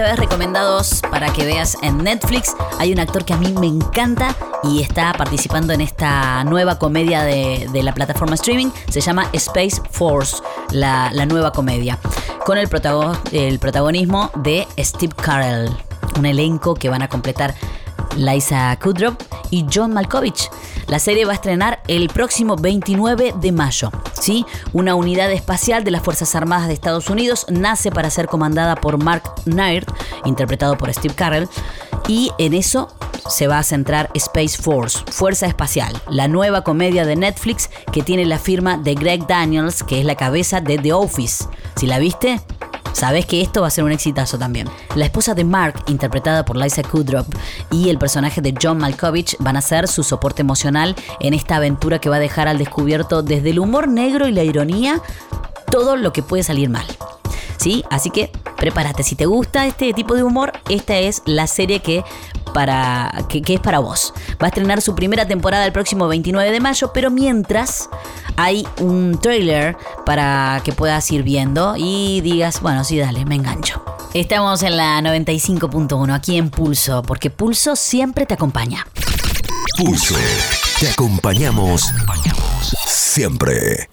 vez recomendados para que veas en Netflix. Hay un actor que a mí me encanta y está participando en esta nueva comedia de, la plataforma streaming. Se llama Space Force, la, nueva comedia. Con el, el protagonismo de Steve Carell. Un elenco que van a completar Liza Kudrow y John Malkovich. La serie va a estrenar el próximo 29 de mayo. ¿sí? Una unidad espacial de las Fuerzas Armadas de Estados Unidos nace para ser comandada por Mark Naird, interpretado por Steve Carell, y en eso se va a centrar Space Force, Fuerza Espacial, la nueva comedia de Netflix que tiene la firma de Greg Daniels, que es la cabeza de The Office. Si la viste, sabes que esto va a ser un exitazo también. La esposa de Mark, interpretada por Liza Kudrow, y el personaje de John Malkovich van a ser su soporte emocional en esta aventura que va a dejar al descubierto desde el humor negro y la ironía todo lo que puede salir mal. ¿Sí? Así que prepárate, si te gusta este tipo de humor, esta es la serie que para, que, es para vos. Va a estrenar su primera temporada el próximo 29 de mayo, pero mientras hay un trailer para que puedas ir viendo y digas, bueno, sí, dale, me engancho. Estamos en la 95.1, aquí en Pulso, porque Pulso siempre te acompaña. Pulso, te acompañamos siempre.